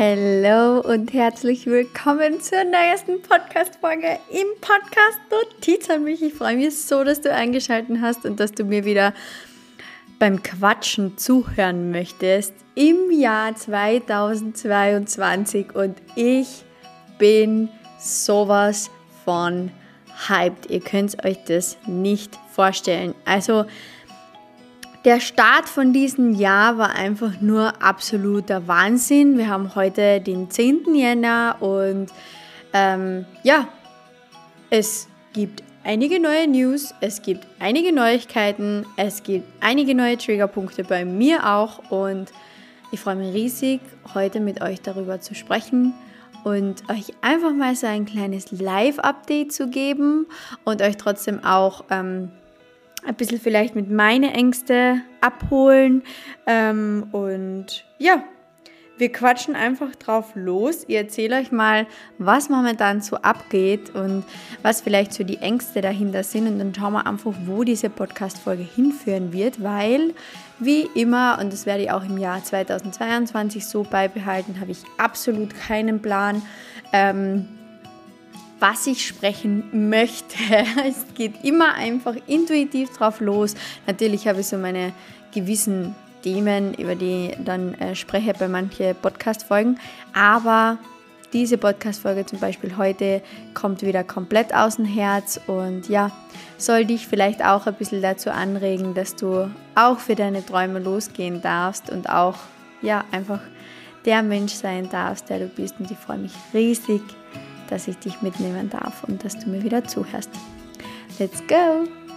Hallo und herzlich willkommen zur neuesten Podcast-Folge im Podcast Notiz an mich. Ich freue mich so, dass du eingeschaltet hast und dass du mir wieder beim Quatschen zuhören möchtest im Jahr 2022 und ich bin sowas von hyped. Ihr könnt euch das nicht vorstellen. Also der Start von diesem Jahr war einfach nur absoluter Wahnsinn. Wir haben heute den 10. Jänner und ähm, ja, es gibt einige neue News, es gibt einige Neuigkeiten, es gibt einige neue Triggerpunkte bei mir auch und ich freue mich riesig, heute mit euch darüber zu sprechen und euch einfach mal so ein kleines Live-Update zu geben und euch trotzdem auch ähm, ein bisschen vielleicht mit meine Ängste abholen. Ähm, und ja, wir quatschen einfach drauf los. Ich erzähle euch mal, was momentan so abgeht und was vielleicht so die Ängste dahinter sind. Und dann schauen wir einfach, wo diese Podcast-Folge hinführen wird, weil, wie immer, und das werde ich auch im Jahr 2022 so beibehalten, habe ich absolut keinen Plan. Ähm, was ich sprechen möchte. Es geht immer einfach intuitiv drauf los. Natürlich habe ich so meine gewissen Themen, über die ich dann äh, spreche bei manchen Podcast-Folgen. Aber diese Podcast-Folge zum Beispiel heute kommt wieder komplett aus dem Herz und ja, soll dich vielleicht auch ein bisschen dazu anregen, dass du auch für deine Träume losgehen darfst und auch ja, einfach der Mensch sein darfst, der du bist. Und ich freue mich riesig, dass ich dich mitnehmen darf und dass du mir wieder zuhörst. Let's go!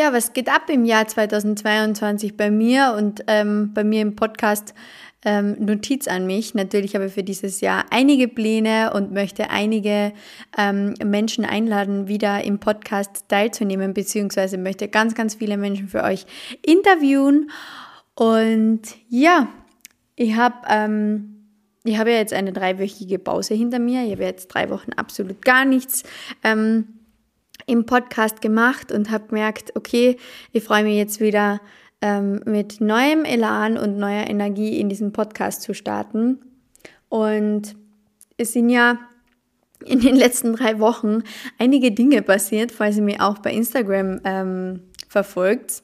Ja, was geht ab im Jahr 2022 bei mir und ähm, bei mir im Podcast ähm, Notiz an mich. Natürlich habe ich für dieses Jahr einige Pläne und möchte einige ähm, Menschen einladen, wieder im Podcast teilzunehmen, beziehungsweise möchte ganz, ganz viele Menschen für euch interviewen. Und ja, ich habe ähm, ich habe ja jetzt eine dreiwöchige Pause hinter mir. Ich habe jetzt drei Wochen absolut gar nichts ähm, im Podcast gemacht und habe gemerkt, okay, ich freue mich jetzt wieder ähm, mit neuem Elan und neuer Energie in diesen Podcast zu starten. Und es sind ja in den letzten drei Wochen einige Dinge passiert, falls ihr mich auch bei Instagram ähm, verfolgt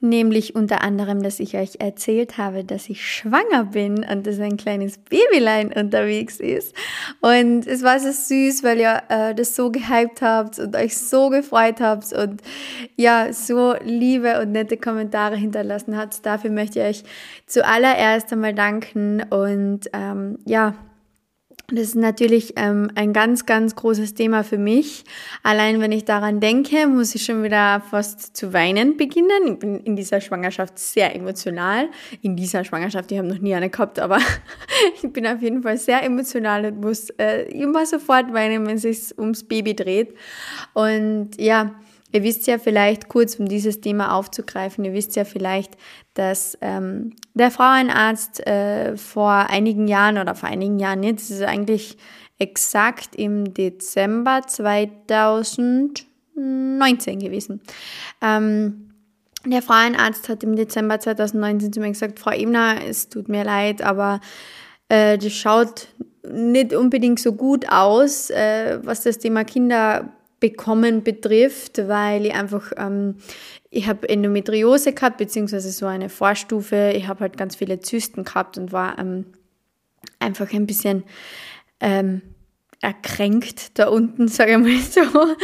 nämlich unter anderem, dass ich euch erzählt habe, dass ich schwanger bin und dass ein kleines Babylein unterwegs ist. Und es war so süß, weil ihr äh, das so gehypt habt und euch so gefreut habt und ja, so liebe und nette Kommentare hinterlassen habt. Dafür möchte ich euch zuallererst einmal danken und ähm, ja, das ist natürlich ähm, ein ganz, ganz großes Thema für mich. Allein wenn ich daran denke, muss ich schon wieder fast zu weinen beginnen. Ich bin in dieser Schwangerschaft sehr emotional. In dieser Schwangerschaft, ich habe noch nie eine gehabt, aber ich bin auf jeden Fall sehr emotional und muss äh, immer sofort weinen, wenn es sich ums Baby dreht. Und ja, Ihr wisst ja vielleicht, kurz um dieses Thema aufzugreifen, ihr wisst ja vielleicht, dass ähm, der Frauenarzt äh, vor einigen Jahren oder vor einigen Jahren das ist eigentlich exakt im Dezember 2019 gewesen. Ähm, der Frauenarzt hat im Dezember 2019 zu mir gesagt, Frau Ebner, es tut mir leid, aber äh, das schaut nicht unbedingt so gut aus, äh, was das Thema Kinder bekommen betrifft, weil ich einfach, ähm, ich habe Endometriose gehabt, beziehungsweise so eine Vorstufe. Ich habe halt ganz viele Zysten gehabt und war ähm, einfach ein bisschen ähm, erkränkt da unten, sage ich mal so.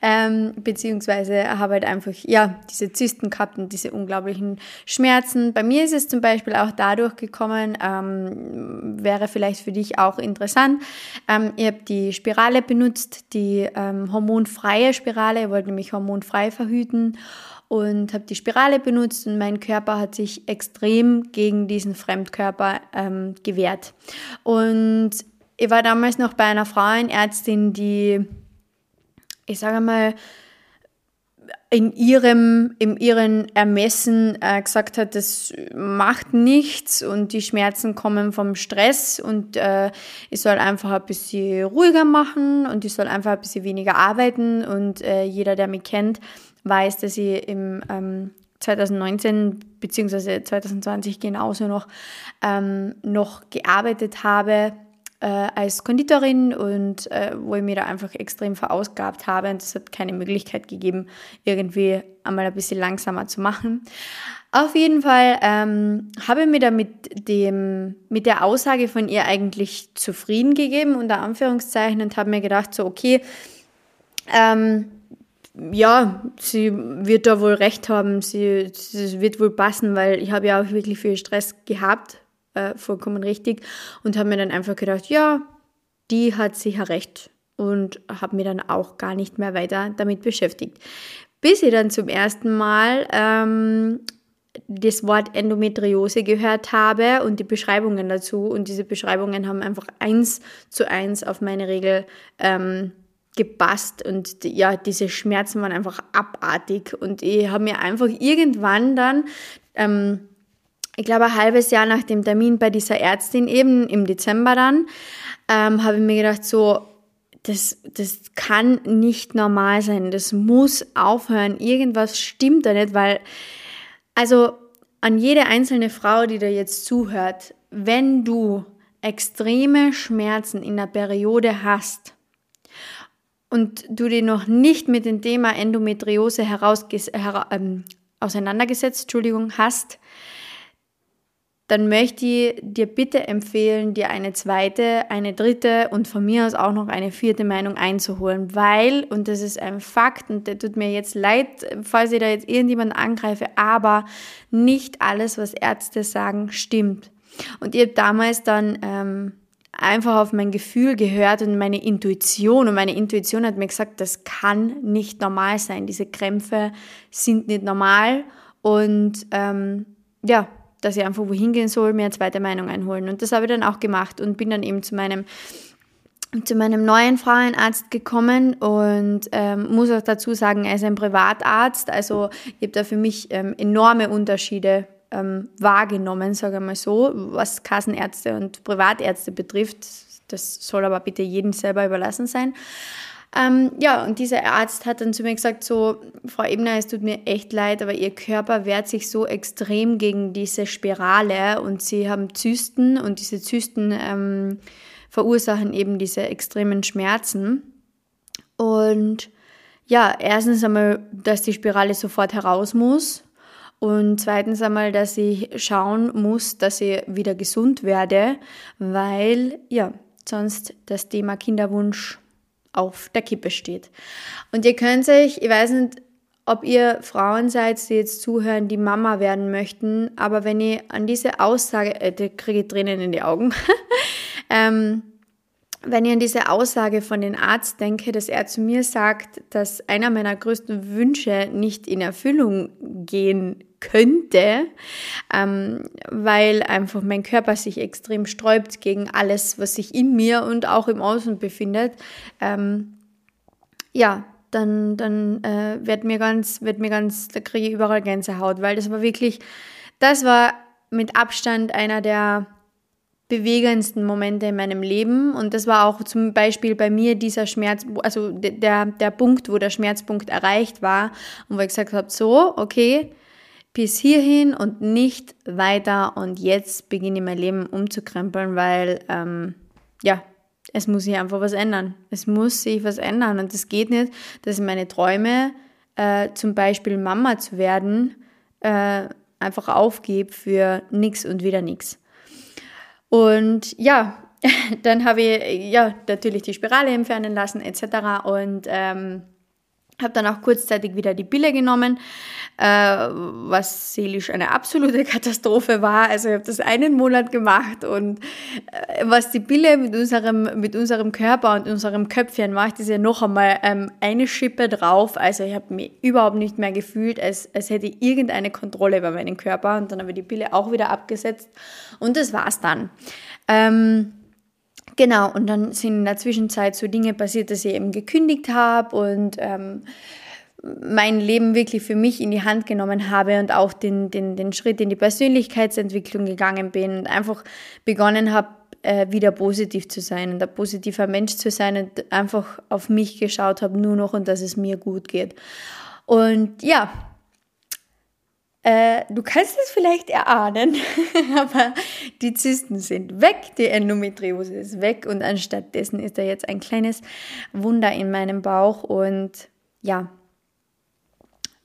Ähm, beziehungsweise habe halt einfach, ja, diese Zysten gehabt und diese unglaublichen Schmerzen. Bei mir ist es zum Beispiel auch dadurch gekommen, ähm, wäre vielleicht für dich auch interessant. Ähm, ich habe die Spirale benutzt, die ähm, hormonfreie Spirale. Ich wollte nämlich hormonfrei verhüten und habe die Spirale benutzt und mein Körper hat sich extrem gegen diesen Fremdkörper ähm, gewehrt. Und ich war damals noch bei einer Frauenärztin, die ich sage mal, in ihrem, in ihren Ermessen äh, gesagt hat, das macht nichts und die Schmerzen kommen vom Stress und äh, ich soll einfach ein bisschen ruhiger machen und ich soll einfach ein bisschen weniger arbeiten und äh, jeder, der mich kennt, weiß, dass ich im ähm, 2019 bzw. 2020 genauso noch, ähm, noch gearbeitet habe äh, als Konditorin und äh, wo ich mir da einfach extrem verausgabt habe und es hat keine Möglichkeit gegeben, irgendwie einmal ein bisschen langsamer zu machen. Auf jeden Fall ähm, habe ich mir da mit, dem, mit der Aussage von ihr eigentlich zufrieden gegeben, unter Anführungszeichen, und habe mir gedacht, so, okay, ähm, ja, sie wird da wohl recht haben, sie, sie wird wohl passen, weil ich habe ja auch wirklich viel Stress gehabt, äh, vollkommen richtig, und habe mir dann einfach gedacht, ja, die hat sicher recht und habe mir dann auch gar nicht mehr weiter damit beschäftigt. Bis ich dann zum ersten Mal ähm, das Wort Endometriose gehört habe und die Beschreibungen dazu. Und diese Beschreibungen haben einfach eins zu eins auf meine Regel ähm, gepasst. Und ja, diese Schmerzen waren einfach abartig. Und ich habe mir einfach irgendwann dann, ähm, ich glaube ein halbes Jahr nach dem Termin bei dieser Ärztin eben im Dezember dann, ähm, habe ich mir gedacht so, das, das kann nicht normal sein, das muss aufhören, irgendwas stimmt da nicht, weil, also an jede einzelne Frau, die da jetzt zuhört, wenn du extreme Schmerzen in der Periode hast, und du dich noch nicht mit dem Thema Endometriose her ähm, auseinandergesetzt Entschuldigung, hast, dann möchte ich dir bitte empfehlen, dir eine zweite, eine dritte und von mir aus auch noch eine vierte Meinung einzuholen, weil, und das ist ein Fakt und der tut mir jetzt leid, falls ich da jetzt irgendjemand angreife, aber nicht alles, was Ärzte sagen, stimmt. Und ich habe damals dann ähm, einfach auf mein Gefühl gehört und meine Intuition. Und meine Intuition hat mir gesagt, das kann nicht normal sein. Diese Krämpfe sind nicht normal. Und ähm, ja, dass ich einfach wohin gehen soll, mir eine zweite Meinung einholen. Und das habe ich dann auch gemacht und bin dann eben zu meinem zu meinem neuen Frauenarzt gekommen und ähm, muss auch dazu sagen, er ist ein Privatarzt. Also ich habe da für mich ähm, enorme Unterschiede ähm, wahrgenommen, sage ich mal so, was Kassenärzte und Privatärzte betrifft. Das soll aber bitte jedem selber überlassen sein. Ähm, ja, und dieser Arzt hat dann zu mir gesagt, so, Frau Ebner, es tut mir echt leid, aber Ihr Körper wehrt sich so extrem gegen diese Spirale und Sie haben Zysten und diese Zysten ähm, verursachen eben diese extremen Schmerzen. Und ja, erstens einmal, dass die Spirale sofort heraus muss und zweitens einmal, dass ich schauen muss, dass ich wieder gesund werde, weil ja, sonst das Thema Kinderwunsch auf der Kippe steht. Und ihr könnt euch, ich weiß nicht, ob ihr Frauen seid, die jetzt zuhören, die Mama werden möchten, aber wenn ihr an diese Aussage, äh, da kriege ich Tränen in die Augen, ähm, wenn ich an diese Aussage von dem Arzt denke, dass er zu mir sagt, dass einer meiner größten Wünsche nicht in Erfüllung gehen könnte, ähm, weil einfach mein Körper sich extrem sträubt gegen alles, was sich in mir und auch im Außen befindet, ähm, ja, dann, dann äh, wird mir ganz, wird mir ganz, da kriege ich überall Gänsehaut, weil das war wirklich, das war mit Abstand einer der bewegendsten Momente in meinem Leben. Und das war auch zum Beispiel bei mir dieser Schmerz, also der, der Punkt, wo der Schmerzpunkt erreicht war und wo ich gesagt habe, so, okay, bis hierhin und nicht weiter und jetzt beginne ich mein Leben umzukrempeln, weil ähm, ja, es muss sich einfach was ändern. Es muss sich was ändern und es geht nicht, dass ich meine Träume, äh, zum Beispiel Mama zu werden, äh, einfach aufgebe für nichts und wieder nichts. Und ja, dann habe ich ja natürlich die Spirale entfernen lassen etc. Und ähm, habe dann auch kurzzeitig wieder die Pille genommen, äh, was seelisch eine absolute Katastrophe war. Also ich habe das einen Monat gemacht und äh, was die Pille mit unserem, mit unserem Körper und unserem Köpfchen macht, ist ja noch einmal ähm, eine Schippe drauf. Also ich habe mich überhaupt nicht mehr gefühlt, als, als hätte ich irgendeine Kontrolle über meinen Körper. Und dann habe ich die Pille auch wieder abgesetzt und das war's dann. Ähm, Genau, und dann sind in der Zwischenzeit so Dinge passiert, dass ich eben gekündigt habe und ähm, mein Leben wirklich für mich in die Hand genommen habe und auch den, den, den Schritt in die Persönlichkeitsentwicklung gegangen bin und einfach begonnen habe, äh, wieder positiv zu sein und ein positiver Mensch zu sein und einfach auf mich geschaut habe, nur noch und dass es mir gut geht. Und ja, äh, du kannst es vielleicht erahnen, aber die Zysten sind weg, die Endometriose ist weg und anstattdessen ist da jetzt ein kleines Wunder in meinem Bauch und ja,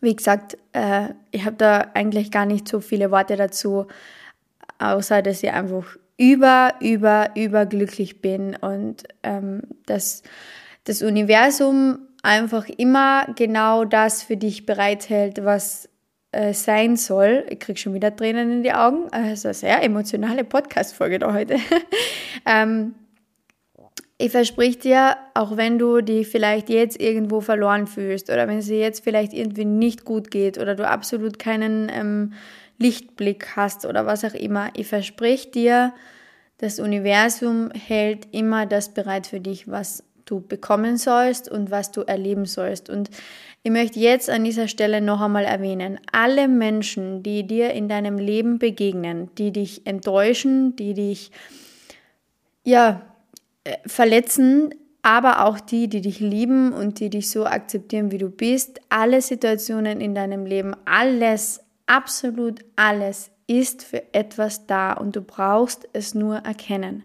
wie gesagt, äh, ich habe da eigentlich gar nicht so viele Worte dazu, außer dass ich einfach über, über, überglücklich bin und ähm, dass das Universum einfach immer genau das für dich bereithält, was äh, sein soll. Ich kriege schon wieder Tränen in die Augen. Also sehr emotionale Podcast-Folge da heute. ähm, ich versprich dir, auch wenn du dich vielleicht jetzt irgendwo verloren fühlst oder wenn es dir jetzt vielleicht irgendwie nicht gut geht oder du absolut keinen ähm, Lichtblick hast oder was auch immer, ich versprich dir, das Universum hält immer das bereit für dich, was du bekommen sollst und was du erleben sollst. Und ich möchte jetzt an dieser Stelle noch einmal erwähnen, alle Menschen, die dir in deinem Leben begegnen, die dich enttäuschen, die dich ja äh, verletzen, aber auch die, die dich lieben und die dich so akzeptieren, wie du bist. Alle Situationen in deinem Leben, alles, absolut alles ist für etwas da und du brauchst es nur erkennen.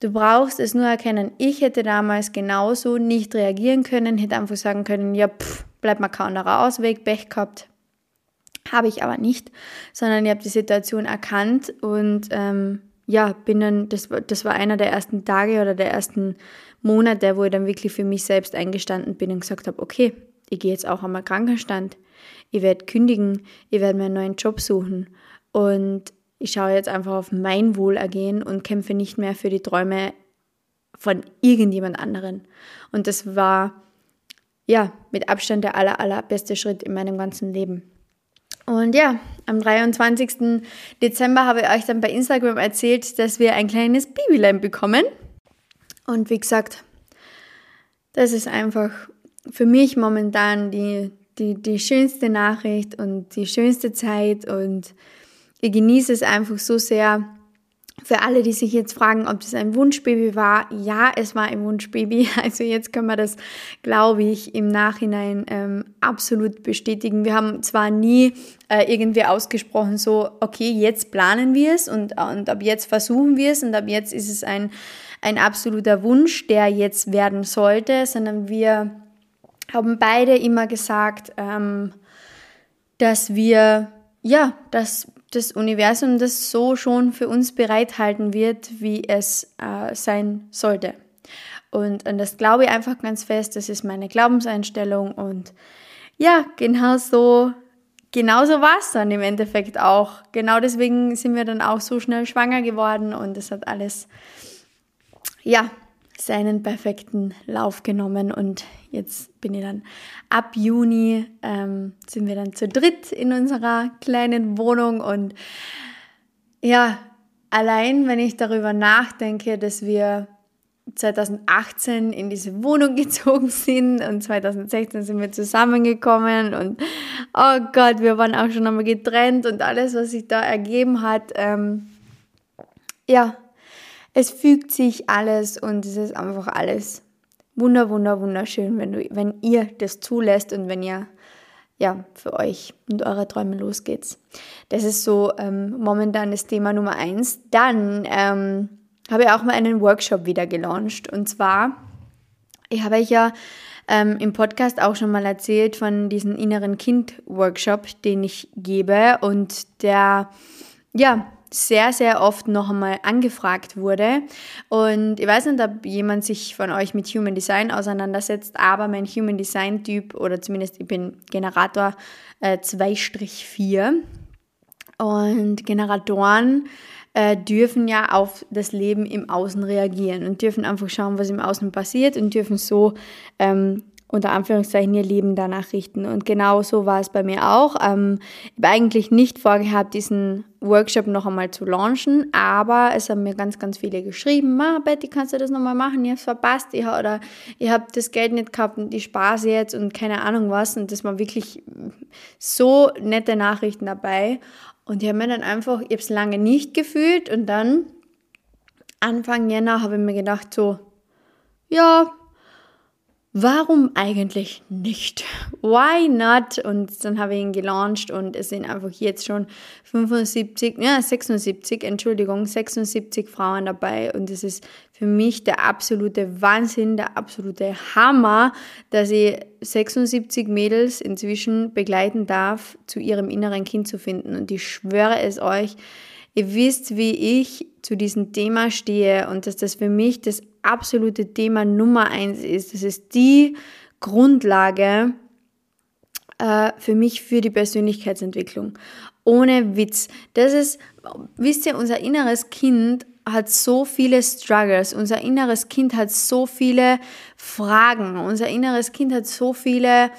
Du brauchst es nur erkennen. Ich hätte damals genauso nicht reagieren können, hätte einfach sagen können, ja, pff, bleib mal kein anderer Ausweg, Pech gehabt. Habe ich aber nicht, sondern ich habe die Situation erkannt und ähm, ja, bin dann, das, das war einer der ersten Tage oder der ersten Monate, wo ich dann wirklich für mich selbst eingestanden bin und gesagt habe, okay, ich gehe jetzt auch einmal Krankenstand, ich werde kündigen, ich werde mir einen neuen Job suchen und ich schaue jetzt einfach auf mein Wohlergehen und kämpfe nicht mehr für die Träume von irgendjemand anderen. Und das war ja mit Abstand der aller, allerbeste Schritt in meinem ganzen Leben. Und ja, am 23. Dezember habe ich euch dann bei Instagram erzählt, dass wir ein kleines Babylein bekommen. Und wie gesagt, das ist einfach für mich momentan die, die, die schönste Nachricht und die schönste Zeit. Und ich genieße es einfach so sehr, für alle, die sich jetzt fragen, ob das ein Wunschbaby war, ja, es war ein Wunschbaby. Also jetzt können wir das, glaube ich, im Nachhinein ähm, absolut bestätigen. Wir haben zwar nie äh, irgendwie ausgesprochen, so, okay, jetzt planen wir es und, und ab jetzt versuchen wir es und ab jetzt ist es ein, ein absoluter Wunsch, der jetzt werden sollte, sondern wir haben beide immer gesagt, ähm, dass wir, ja, dass das Universum das so schon für uns bereithalten wird, wie es äh, sein sollte. Und an das glaube ich einfach ganz fest, das ist meine Glaubenseinstellung und ja, genau so, genauso war es dann im Endeffekt auch. Genau deswegen sind wir dann auch so schnell schwanger geworden und es hat alles, ja, seinen perfekten Lauf genommen und jetzt bin ich dann ab Juni ähm, sind wir dann zu dritt in unserer kleinen Wohnung und ja, allein wenn ich darüber nachdenke, dass wir 2018 in diese Wohnung gezogen sind und 2016 sind wir zusammengekommen und oh Gott, wir waren auch schon einmal getrennt und alles, was sich da ergeben hat, ähm, ja, es fügt sich alles und es ist einfach alles wunder, wunder, wunderschön, wenn, du, wenn ihr das zulässt und wenn ihr ja, für euch und eure Träume losgeht. Das ist so ähm, momentan das Thema Nummer eins. Dann ähm, habe ich auch mal einen Workshop wieder gelauncht. Und zwar, ich habe euch ja ähm, im Podcast auch schon mal erzählt von diesem inneren Kind-Workshop, den ich gebe und der, ja, sehr, sehr oft noch einmal angefragt wurde. Und ich weiß nicht, ob jemand sich von euch mit Human Design auseinandersetzt, aber mein Human Design Typ, oder zumindest ich bin Generator äh, 2-4 und Generatoren äh, dürfen ja auf das Leben im Außen reagieren und dürfen einfach schauen, was im Außen passiert und dürfen so ähm, unter Anführungszeichen ihr Leben danach richten. Und genau so war es bei mir auch. Ähm, ich habe eigentlich nicht vorgehabt, diesen Workshop noch einmal zu launchen, aber es haben mir ganz, ganz viele geschrieben, Ma, Betty, kannst du das nochmal machen? Ich habe es verpasst, ich, oder ich habe das Geld nicht gehabt und ich spare jetzt und keine Ahnung was. Und das waren wirklich so nette Nachrichten dabei. Und ich habe mir dann einfach, ich habe es lange nicht gefühlt und dann Anfang Jänner habe ich mir gedacht, so, ja, warum eigentlich nicht? Why not? Und dann habe ich ihn gelauncht und es sind einfach jetzt schon 75, ja, 76, Entschuldigung, 76 Frauen dabei und es ist für mich der absolute Wahnsinn, der absolute Hammer, dass ich 76 Mädels inzwischen begleiten darf, zu ihrem inneren Kind zu finden. Und ich schwöre es euch, Ihr wisst, wie ich zu diesem Thema stehe und dass das für mich das absolute Thema Nummer eins ist. Das ist die Grundlage äh, für mich für die Persönlichkeitsentwicklung. Ohne Witz. Das ist, wisst ihr, unser inneres Kind hat so viele Struggles. Unser inneres Kind hat so viele Fragen. Unser inneres Kind hat so viele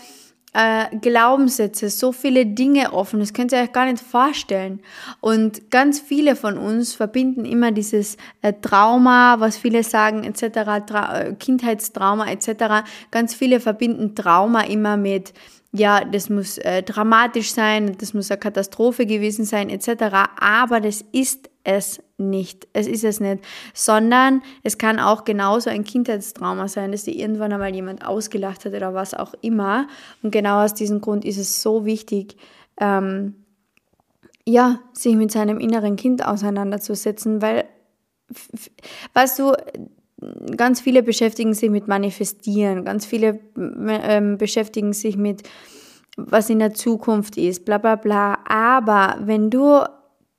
äh, Glaubenssätze, so viele Dinge offen, das könnt ihr euch gar nicht vorstellen. Und ganz viele von uns verbinden immer dieses äh, Trauma, was viele sagen, etc., Tra äh, Kindheitstrauma, etc. Ganz viele verbinden Trauma immer mit ja, das muss äh, dramatisch sein, das muss eine Katastrophe gewesen sein, etc. Aber das ist es nicht. Es ist es nicht. Sondern es kann auch genauso ein Kindheitstrauma sein, dass dir irgendwann einmal jemand ausgelacht hat oder was auch immer. Und genau aus diesem Grund ist es so wichtig, ähm, ja, sich mit seinem inneren Kind auseinanderzusetzen, weil, weißt du, ganz viele beschäftigen sich mit Manifestieren, ganz viele ähm, beschäftigen sich mit, was in der Zukunft ist, bla bla bla. Aber wenn du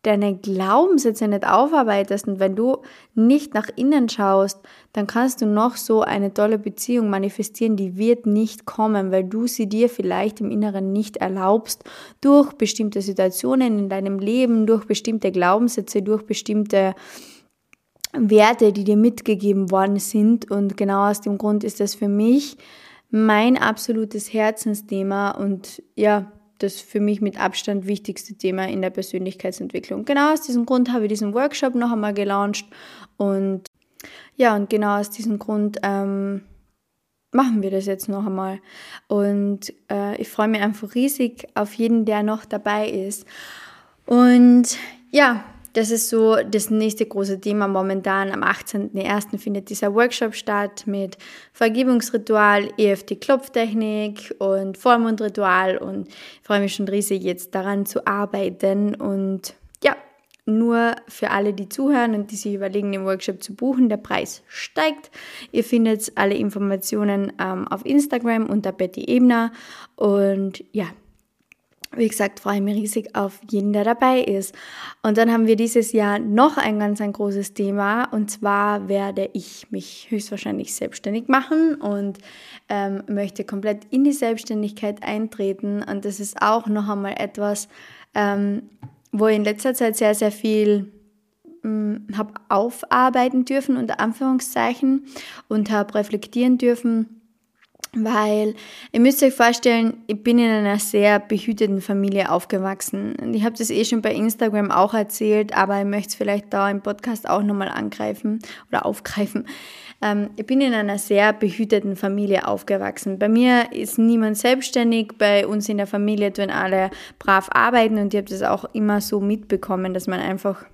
deine Glaubenssätze nicht aufarbeitest und wenn du nicht nach innen schaust, dann kannst du noch so eine tolle Beziehung manifestieren, die wird nicht kommen, weil du sie dir vielleicht im Inneren nicht erlaubst, durch bestimmte Situationen in deinem Leben, durch bestimmte Glaubenssätze, durch bestimmte Werte, die dir mitgegeben worden sind. Und genau aus dem Grund ist das für mich mein absolutes Herzensthema und ja, das für mich mit Abstand wichtigste Thema in der Persönlichkeitsentwicklung. Genau aus diesem Grund habe ich diesen Workshop noch einmal gelauncht und ja, und genau aus diesem Grund ähm, machen wir das jetzt noch einmal. Und äh, ich freue mich einfach riesig auf jeden, der noch dabei ist. Und ja, das ist so das nächste große Thema momentan. Am 18.01. findet dieser Workshop statt mit Vergebungsritual, EFT-Klopftechnik und Vollmondritual und ich freue mich schon riesig jetzt daran zu arbeiten und ja, nur für alle, die zuhören und die sich überlegen, den Workshop zu buchen, der Preis steigt. Ihr findet alle Informationen ähm, auf Instagram unter Betty Ebner und ja, wie gesagt, freue ich mich riesig auf jeden, der dabei ist. Und dann haben wir dieses Jahr noch ein ganz ein großes Thema. Und zwar werde ich mich höchstwahrscheinlich selbstständig machen und ähm, möchte komplett in die Selbstständigkeit eintreten. Und das ist auch noch einmal etwas, ähm, wo ich in letzter Zeit sehr, sehr viel hm, habe aufarbeiten dürfen, unter Anführungszeichen, und habe reflektieren dürfen weil ihr müsst euch vorstellen, ich bin in einer sehr behüteten Familie aufgewachsen. Und ich habe das eh schon bei Instagram auch erzählt, aber ich möchte es vielleicht da im Podcast auch nochmal angreifen oder aufgreifen. Ähm, ich bin in einer sehr behüteten Familie aufgewachsen. Bei mir ist niemand selbstständig, bei uns in der Familie tun alle brav arbeiten und ich habe das auch immer so mitbekommen, dass man einfach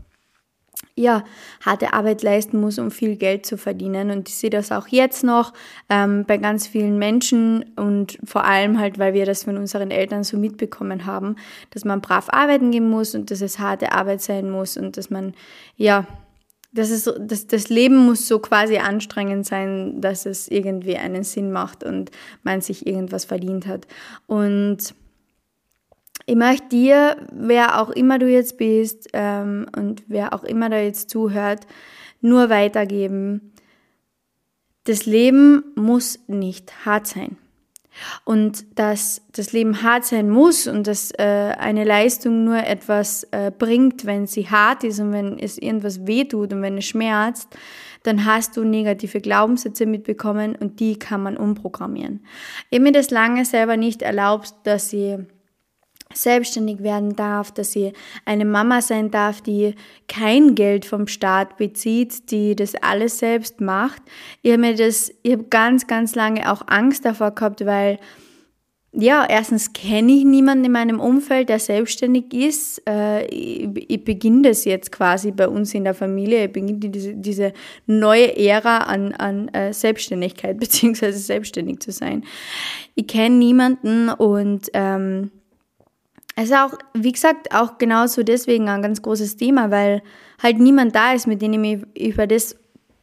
ja, harte Arbeit leisten muss, um viel Geld zu verdienen. Und ich sehe das auch jetzt noch ähm, bei ganz vielen Menschen und vor allem halt, weil wir das von unseren Eltern so mitbekommen haben, dass man brav arbeiten gehen muss und dass es harte Arbeit sein muss und dass man, ja, das, ist, das, das Leben muss so quasi anstrengend sein, dass es irgendwie einen Sinn macht und man sich irgendwas verdient hat. Und ich möchte dir, wer auch immer du jetzt bist ähm, und wer auch immer da jetzt zuhört, nur weitergeben. Das Leben muss nicht hart sein. und dass das Leben hart sein muss und dass äh, eine Leistung nur etwas äh, bringt, wenn sie hart ist und wenn es irgendwas wehtut und wenn es schmerzt, dann hast du negative Glaubenssätze mitbekommen und die kann man umprogrammieren. Ich mir das lange selber nicht erlaubt, dass sie selbstständig werden darf, dass sie eine Mama sein darf, die kein Geld vom Staat bezieht, die das alles selbst macht. Ich habe mir das, ich habe ganz, ganz lange auch Angst davor gehabt, weil ja, erstens kenne ich niemanden in meinem Umfeld, der selbstständig ist. Äh, ich, beginne das jetzt quasi bei uns in der Familie. Ich beginne diese, diese neue Ära an, an äh, Selbstständigkeit, beziehungsweise selbstständig zu sein. Ich kenne niemanden und ähm, es ist auch, wie gesagt, auch genauso deswegen ein ganz großes Thema, weil halt niemand da ist, mit dem ich mich über das,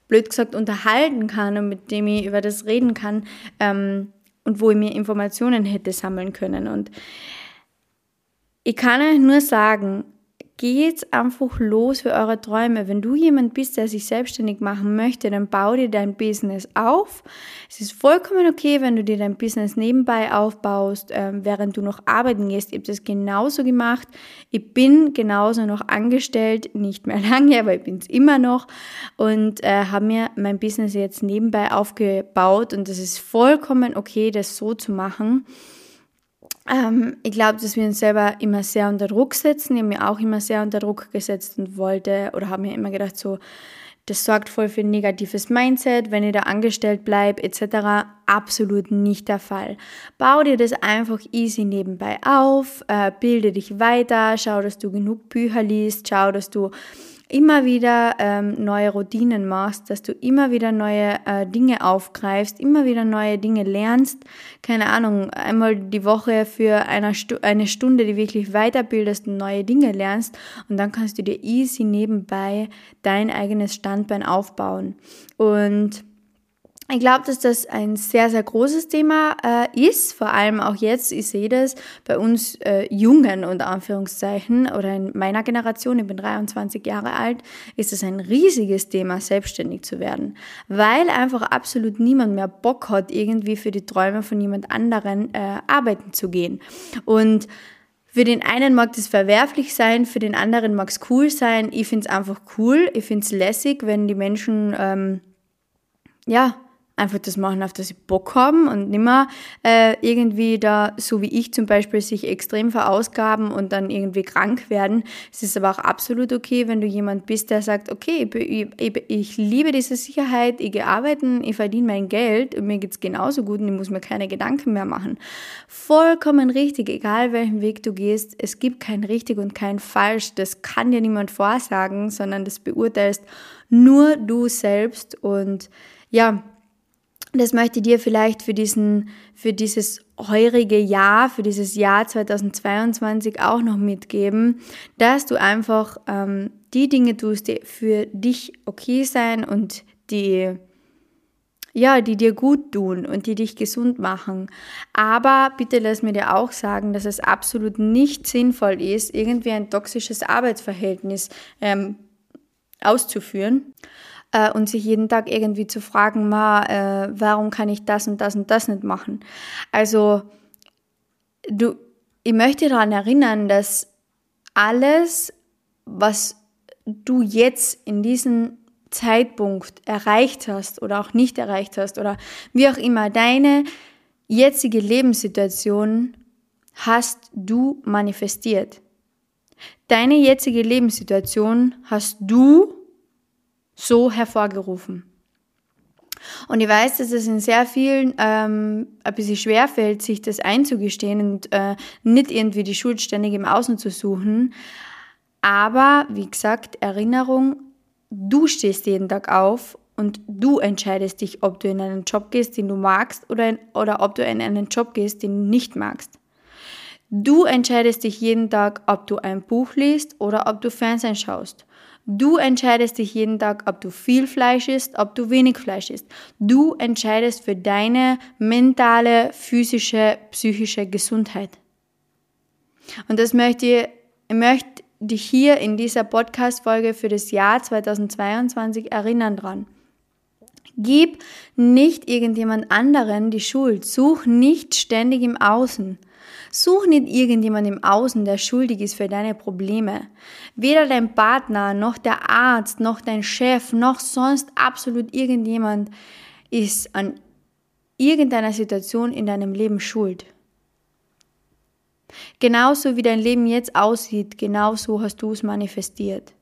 blöd gesagt, unterhalten kann und mit dem ich über das reden kann ähm, und wo ich mir Informationen hätte sammeln können. Und ich kann euch nur sagen, Geht einfach los für eure Träume. Wenn du jemand bist, der sich selbstständig machen möchte, dann bau dir dein Business auf. Es ist vollkommen okay, wenn du dir dein Business nebenbei aufbaust, ähm, während du noch arbeiten gehst. Ich habe das genauso gemacht. Ich bin genauso noch angestellt, nicht mehr lange, aber ich bin es immer noch und äh, habe mir mein Business jetzt nebenbei aufgebaut und das ist vollkommen okay, das so zu machen. Ähm, ich glaube, dass wir uns selber immer sehr unter Druck setzen. Ich habe mir auch immer sehr unter Druck gesetzt und wollte oder habe mir immer gedacht, so, das sorgt voll für ein negatives Mindset, wenn ich da angestellt bleibe, etc. Absolut nicht der Fall. Bau dir das einfach easy nebenbei auf, äh, bilde dich weiter, schau, dass du genug Bücher liest, schau, dass du immer wieder ähm, neue Routinen machst, dass du immer wieder neue äh, Dinge aufgreifst, immer wieder neue Dinge lernst. Keine Ahnung, einmal die Woche für eine, Stu eine Stunde, die wirklich weiterbildest und neue Dinge lernst und dann kannst du dir easy nebenbei dein eigenes Standbein aufbauen. Und ich glaube, dass das ein sehr, sehr großes Thema äh, ist, vor allem auch jetzt, ich sehe das bei uns äh, Jungen unter Anführungszeichen oder in meiner Generation, ich bin 23 Jahre alt, ist es ein riesiges Thema, selbstständig zu werden, weil einfach absolut niemand mehr Bock hat, irgendwie für die Träume von jemand anderen äh, arbeiten zu gehen. Und für den einen mag das verwerflich sein, für den anderen mag es cool sein. Ich finde es einfach cool, ich finde es lässig, wenn die Menschen, ähm, ja, einfach das machen, auf das sie Bock haben und nicht mehr äh, irgendwie da, so wie ich zum Beispiel, sich extrem verausgaben und dann irgendwie krank werden. Es ist aber auch absolut okay, wenn du jemand bist, der sagt, okay, ich, ich, ich liebe diese Sicherheit, ich gehe arbeiten, ich verdiene mein Geld und mir geht es genauso gut und ich muss mir keine Gedanken mehr machen. Vollkommen richtig, egal welchen Weg du gehst, es gibt kein richtig und kein falsch, das kann dir niemand vorsagen, sondern das beurteilst nur du selbst und ja, das möchte ich dir vielleicht für diesen, für dieses heurige Jahr, für dieses Jahr 2022 auch noch mitgeben, dass du einfach ähm, die Dinge tust, die für dich okay sein und die ja, die dir gut tun und die dich gesund machen. Aber bitte lass mir dir auch sagen, dass es absolut nicht sinnvoll ist, irgendwie ein toxisches Arbeitsverhältnis ähm, auszuführen äh, und sich jeden Tag irgendwie zu fragen, ma, äh, warum kann ich das und das und das nicht machen? Also, du, ich möchte daran erinnern, dass alles, was du jetzt in diesem Zeitpunkt erreicht hast oder auch nicht erreicht hast oder wie auch immer, deine jetzige Lebenssituation hast du manifestiert. Deine jetzige Lebenssituation hast du so hervorgerufen. Und ich weiß, dass es in sehr vielen ähm, ein bisschen schwerfällt, sich das einzugestehen und äh, nicht irgendwie die Schuld ständig im Außen zu suchen. Aber wie gesagt, Erinnerung, du stehst jeden Tag auf und du entscheidest dich, ob du in einen Job gehst, den du magst oder, in, oder ob du in einen Job gehst, den du nicht magst. Du entscheidest dich jeden Tag, ob du ein Buch liest oder ob du Fernsehen schaust. Du entscheidest dich jeden Tag, ob du viel Fleisch isst, ob du wenig Fleisch isst. Du entscheidest für deine mentale, physische, psychische Gesundheit. Und das möchte ich, ich möchte dich hier in dieser Podcast-Folge für das Jahr 2022 erinnern dran. Gib nicht irgendjemand anderen die Schuld. Such nicht ständig im Außen. Such nicht irgendjemand im Außen, der schuldig ist für deine Probleme. Weder dein Partner, noch der Arzt, noch dein Chef, noch sonst absolut irgendjemand ist an irgendeiner Situation in deinem Leben schuld. Genauso wie dein Leben jetzt aussieht, genauso hast du es manifestiert.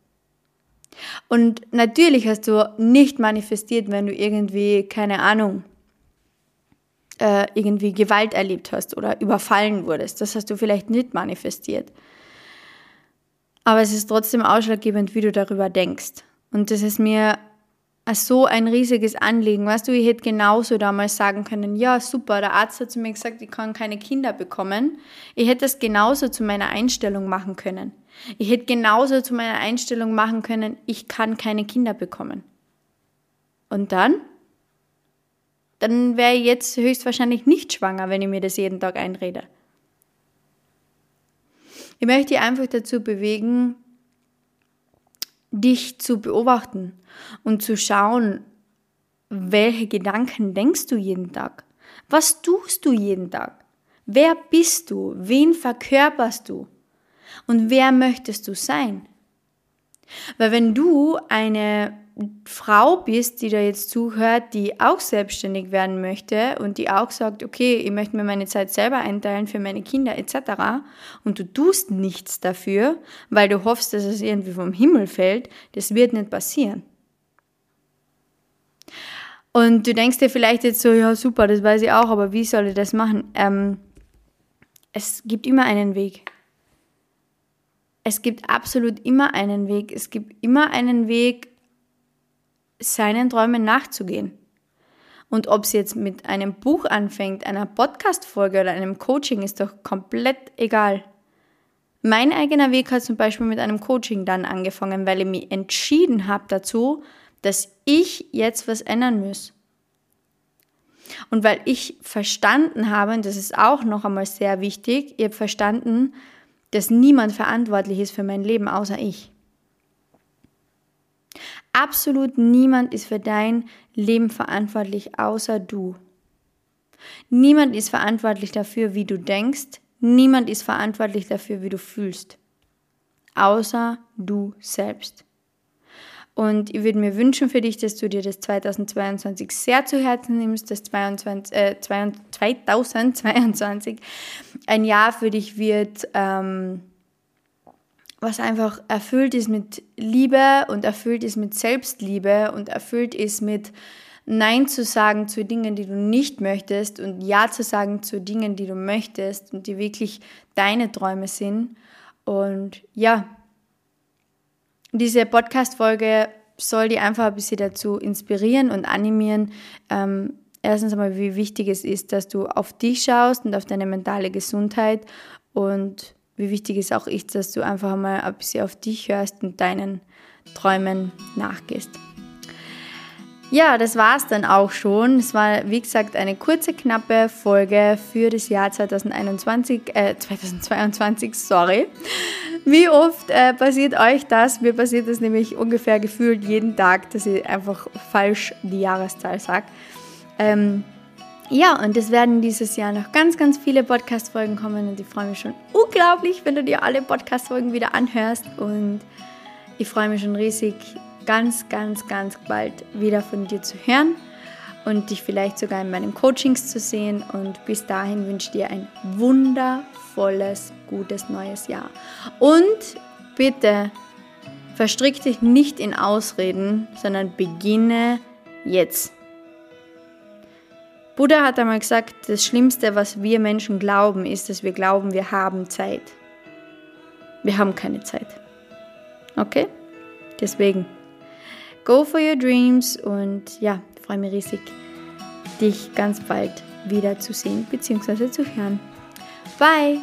Und natürlich hast du nicht manifestiert, wenn du irgendwie, keine Ahnung, äh, irgendwie Gewalt erlebt hast oder überfallen wurdest. Das hast du vielleicht nicht manifestiert. Aber es ist trotzdem ausschlaggebend, wie du darüber denkst. Und das ist mir so ein riesiges Anliegen. Weißt du, ich hätte genauso damals sagen können, ja, super, der Arzt hat zu mir gesagt, ich kann keine Kinder bekommen. Ich hätte das genauso zu meiner Einstellung machen können. Ich hätte genauso zu meiner Einstellung machen können, ich kann keine Kinder bekommen. Und dann? Dann wäre ich jetzt höchstwahrscheinlich nicht schwanger, wenn ich mir das jeden Tag einrede. Ich möchte dich einfach dazu bewegen, dich zu beobachten und zu schauen, welche Gedanken denkst du jeden Tag? Was tust du jeden Tag? Wer bist du? Wen verkörperst du? Und wer möchtest du sein? Weil wenn du eine Frau bist, die da jetzt zuhört, die auch selbstständig werden möchte und die auch sagt, okay, ich möchte mir meine Zeit selber einteilen für meine Kinder etc. und du tust nichts dafür, weil du hoffst, dass es irgendwie vom Himmel fällt, das wird nicht passieren. Und du denkst dir vielleicht jetzt so, ja super, das weiß ich auch, aber wie soll ich das machen? Ähm, es gibt immer einen Weg. Es gibt absolut immer einen Weg. Es gibt immer einen Weg, seinen Träumen nachzugehen. Und ob es jetzt mit einem Buch anfängt, einer Podcast-Folge oder einem Coaching, ist doch komplett egal. Mein eigener Weg hat zum Beispiel mit einem Coaching dann angefangen, weil ich mich entschieden habe dazu, dass ich jetzt was ändern muss. Und weil ich verstanden habe, und das ist auch noch einmal sehr wichtig, ich habe verstanden, dass niemand verantwortlich ist für mein Leben außer ich. Absolut niemand ist für dein Leben verantwortlich außer du. Niemand ist verantwortlich dafür, wie du denkst. Niemand ist verantwortlich dafür, wie du fühlst. Außer du selbst. Und ich würde mir wünschen für dich, dass du dir das 2022 sehr zu Herzen nimmst, dass 22, äh, 2022 ein Jahr für dich wird, ähm, was einfach erfüllt ist mit Liebe und erfüllt ist mit Selbstliebe und erfüllt ist mit Nein zu sagen zu Dingen, die du nicht möchtest und Ja zu sagen zu Dingen, die du möchtest und die wirklich deine Träume sind. Und ja, diese Podcast-Folge soll die einfach ein bisschen dazu inspirieren und animieren. Ähm, erstens einmal, wie wichtig es ist, dass du auf dich schaust und auf deine mentale Gesundheit und wie wichtig es auch ist, dass du einfach mal ein bisschen auf dich hörst und deinen Träumen nachgehst. Ja, das war es dann auch schon. Es war, wie gesagt, eine kurze, knappe Folge für das Jahr 2021, äh, 2022, sorry. Wie oft äh, passiert euch das? Mir passiert das nämlich ungefähr gefühlt jeden Tag, dass ich einfach falsch die Jahreszahl sage. Ähm, ja, und es werden dieses Jahr noch ganz, ganz viele Podcast-Folgen kommen und ich freue mich schon unglaublich, wenn du dir alle Podcast-Folgen wieder anhörst und ich freue mich schon riesig, ganz, ganz, ganz bald wieder von dir zu hören und dich vielleicht sogar in meinen Coachings zu sehen und bis dahin wünsche ich dir ein wundervolles, gutes neues Jahr. Und bitte verstrick dich nicht in Ausreden, sondern beginne jetzt. Buddha hat einmal gesagt, das Schlimmste, was wir Menschen glauben, ist, dass wir glauben, wir haben Zeit. Wir haben keine Zeit. Okay? Deswegen, go for your dreams und ja, freue mich riesig, dich ganz bald wieder zu sehen bzw. zu hören. Bye!